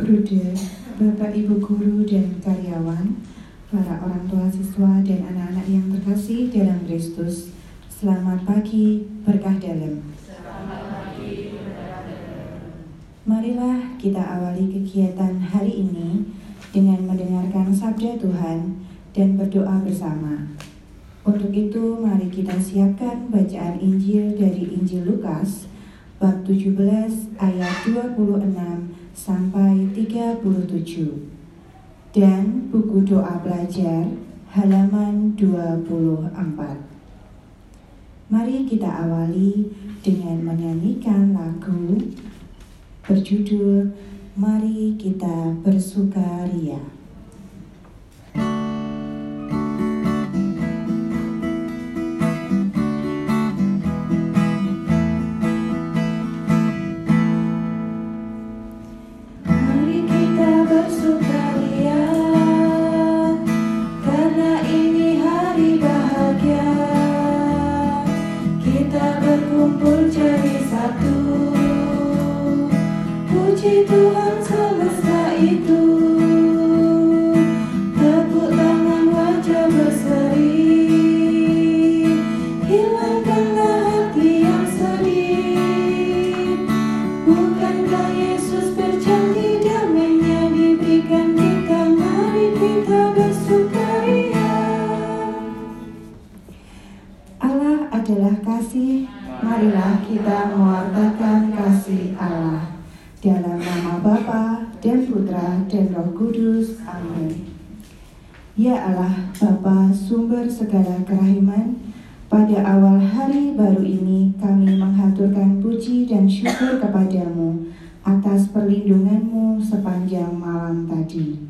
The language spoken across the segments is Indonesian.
Bruder, Bapak Ibu guru dan karyawan, para orang tua siswa dan anak-anak yang terkasih dalam Kristus, selamat pagi, berkah dalam. Marilah kita awali kegiatan hari ini dengan mendengarkan sabda Tuhan dan berdoa bersama. Untuk itu, mari kita siapkan bacaan Injil dari Injil Lukas bab 17 ayat 26 sampai 37 dan buku doa belajar halaman 24. Mari kita awali dengan menyanyikan lagu berjudul Mari kita bersukaria. Puji Tuhan semesta itu. Tepuk tangan wajah berseri. Hilangkanlah hati yang sedih. Bukankah Yesus berjanji damainya diberikan kita Mari kita bersukaria Allah adalah kasih. Marilah kita mau segala kerahiman, pada awal hari baru ini kami menghaturkan puji dan syukur kepadamu atas perlindunganmu sepanjang malam tadi.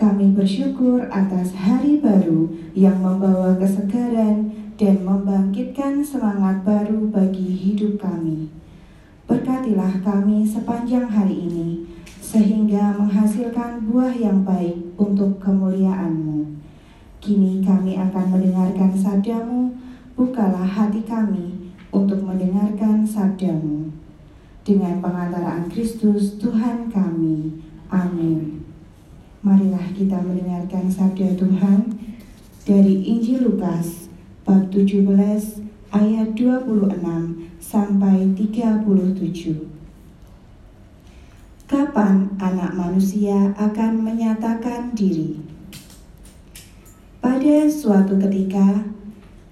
Kami bersyukur atas hari baru yang membawa kesegaran dan membangkitkan semangat baru bagi hidup kami. Berkatilah kami sepanjang hari ini, sehingga menghasilkan buah yang baik untuk kemuliaan-Mu. Kini kami akan mendengarkan sabdamu, bukalah hati kami untuk mendengarkan sabdamu. Dengan pengantaraan Kristus Tuhan kami. Amin. Marilah kita mendengarkan sabda Tuhan dari Injil Lukas bab 17 ayat 26 sampai 37. Kapan anak manusia akan menyatakan diri? Pada suatu ketika,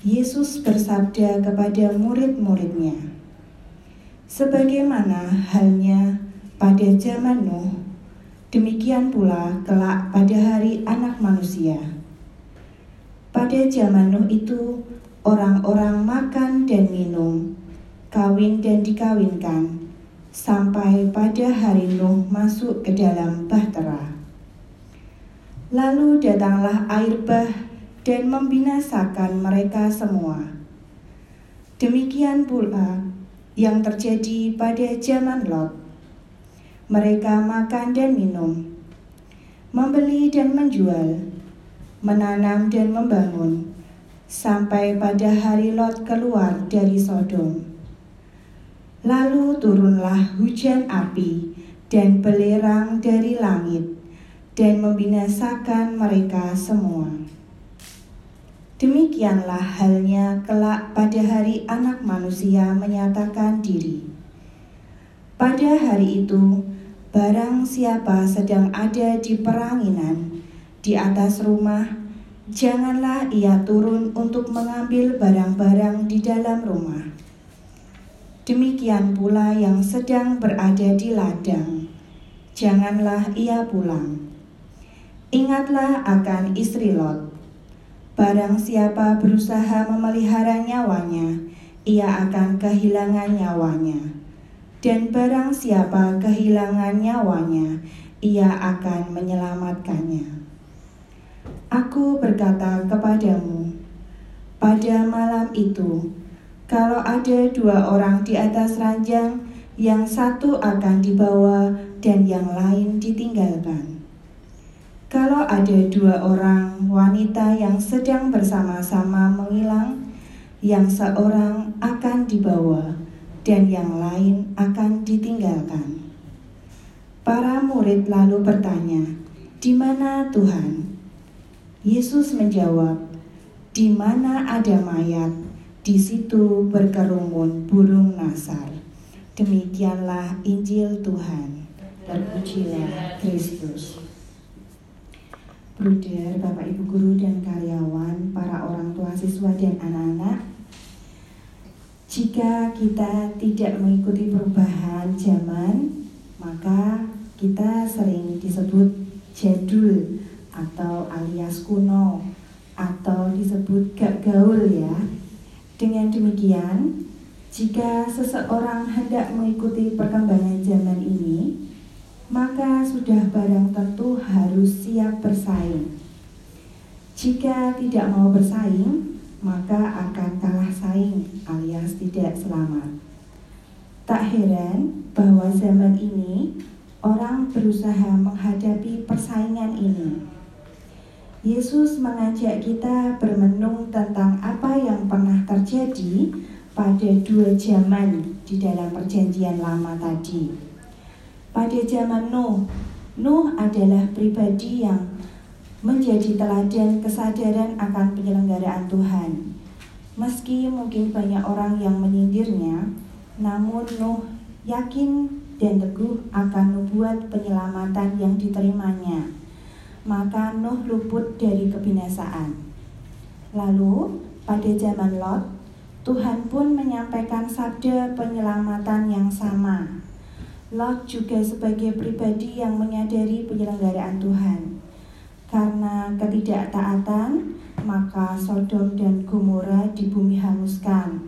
Yesus bersabda kepada murid-muridnya, "Sebagaimana halnya pada zaman Nuh, demikian pula kelak pada hari Anak Manusia. Pada zaman Nuh itu, orang-orang makan dan minum, kawin dan dikawinkan, sampai pada hari Nuh masuk ke dalam bahtera." Lalu datanglah air bah dan membinasakan mereka semua. Demikian pula yang terjadi pada zaman Lot. Mereka makan dan minum, membeli dan menjual, menanam dan membangun, sampai pada hari Lot keluar dari Sodom. Lalu turunlah hujan api dan belerang dari langit dan membinasakan mereka semua. Demikianlah halnya kelak pada hari Anak Manusia menyatakan diri. Pada hari itu, barang siapa sedang ada di peranginan di atas rumah, janganlah ia turun untuk mengambil barang-barang di dalam rumah. Demikian pula yang sedang berada di ladang, janganlah ia pulang Ingatlah akan istri Lot. Barang siapa berusaha memelihara nyawanya, ia akan kehilangan nyawanya. Dan barang siapa kehilangan nyawanya, ia akan menyelamatkannya. Aku berkata kepadamu, pada malam itu, kalau ada dua orang di atas ranjang, yang satu akan dibawa dan yang lain ditinggalkan. Kalau ada dua orang wanita yang sedang bersama-sama menghilang, yang seorang akan dibawa dan yang lain akan ditinggalkan. Para murid lalu bertanya, "Di mana Tuhan?" Yesus menjawab, "Di mana ada mayat, di situ berkerumun burung nasar." Demikianlah Injil Tuhan. Terpujilah Kristus. Bruder, Bapak Ibu guru dan karyawan, para orang tua siswa dan anak-anak, jika kita tidak mengikuti perubahan zaman, maka kita sering disebut jadul atau alias kuno atau disebut gak gaul ya. Dengan demikian, jika seseorang hendak mengikuti perkembangan zaman ini, maka sudah barang tentu harus siap bersaing. Jika tidak mau bersaing, maka akan kalah saing alias tidak selamat. Tak heran bahwa zaman ini orang berusaha menghadapi persaingan ini. Yesus mengajak kita bermenung tentang apa yang pernah terjadi pada dua zaman di dalam perjanjian lama tadi. Pada zaman Nuh, Nuh adalah pribadi yang menjadi teladan kesadaran akan penyelenggaraan Tuhan. Meski mungkin banyak orang yang menyindirnya, namun Nuh yakin dan teguh akan nubuat penyelamatan yang diterimanya. Maka Nuh luput dari kebinasaan. Lalu, pada zaman Lot, Tuhan pun menyampaikan sabda penyelamatan yang sama. Lot juga sebagai pribadi yang menyadari penyelenggaraan Tuhan. Karena ketidaktaatan, maka Sodom dan Gomora di bumi hanguskan.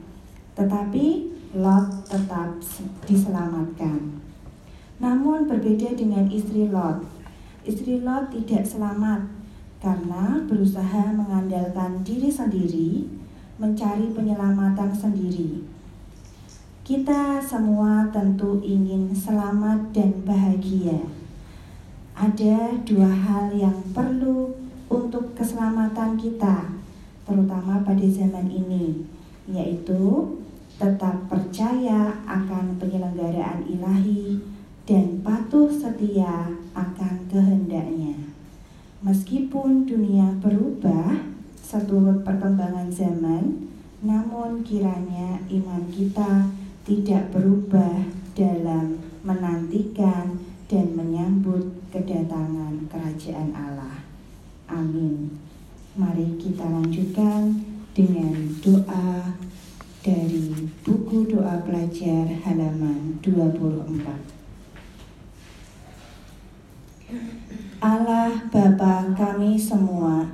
Tetapi Lot tetap diselamatkan. Namun berbeda dengan istri Lot. Istri Lot tidak selamat karena berusaha mengandalkan diri sendiri, mencari penyelamatan sendiri. Kita semua tentu ingin selamat dan bahagia. Ada dua hal yang perlu untuk keselamatan kita, terutama pada zaman ini, yaitu tetap percaya akan penyelenggaraan ilahi dan patuh setia akan kehendaknya. Meskipun dunia berubah seturut perkembangan zaman, namun kiranya iman kita tidak berubah dalam menantikan dan menyambut kedatangan kerajaan Allah. Amin. Mari kita lanjutkan dengan doa dari buku doa pelajar halaman 24. Allah Bapa kami semua,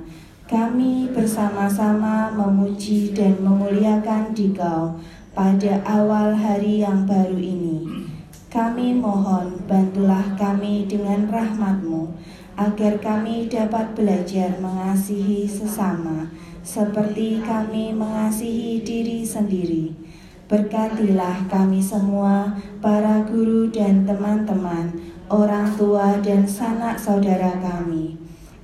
kami bersama-sama memuji dan memuliakan Dikau pada awal hari yang baru ini. Kami mohon bantulah kami dengan rahmatmu agar kami dapat belajar mengasihi sesama seperti kami mengasihi diri sendiri. Berkatilah kami semua, para guru dan teman-teman, orang tua dan sanak saudara kami.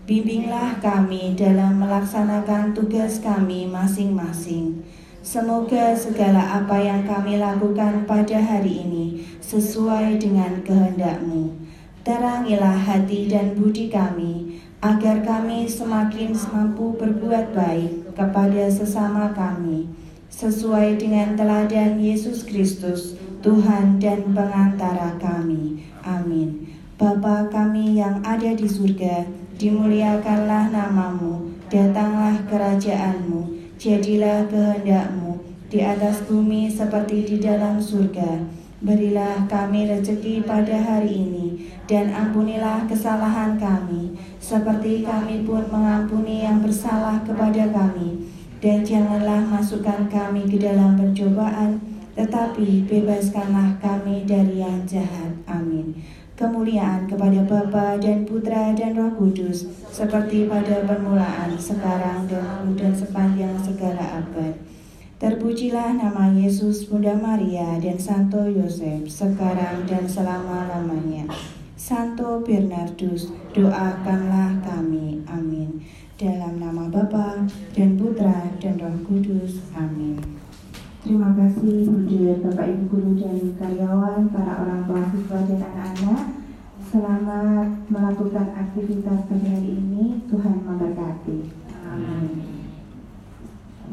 Bimbinglah kami dalam melaksanakan tugas kami masing-masing. Semoga segala apa yang kami lakukan pada hari ini sesuai dengan kehendakmu. Terangilah hati dan budi kami, agar kami semakin mampu berbuat baik kepada sesama kami, sesuai dengan teladan Yesus Kristus, Tuhan dan pengantara kami. Amin. Bapa kami yang ada di surga, dimuliakanlah namamu, datanglah kerajaanmu, jadilah kehendakmu di atas bumi seperti di dalam surga. Berilah kami rezeki pada hari ini, dan ampunilah kesalahan kami, seperti kami pun mengampuni yang bersalah kepada kami. Dan janganlah masukkan kami ke dalam pencobaan, tetapi bebaskanlah kami dari yang jahat. Amin. Kemuliaan kepada Bapa dan Putra dan Roh Kudus, seperti pada permulaan, sekarang dan dan sepanjang segala abad. Terpujilah nama Yesus, Bunda Maria, dan Santo Yosef, sekarang dan selama-lamanya. Santo Bernardus, doakanlah kami. Amin. Dalam nama Bapa dan Putra dan Roh Kudus. Amin. Terima kasih Bujur Bapak Ibu Guru dan karyawan, para orang tua siswa dan anak-anak. Selamat melakukan aktivitas pada hari ini. Tuhan memberkati.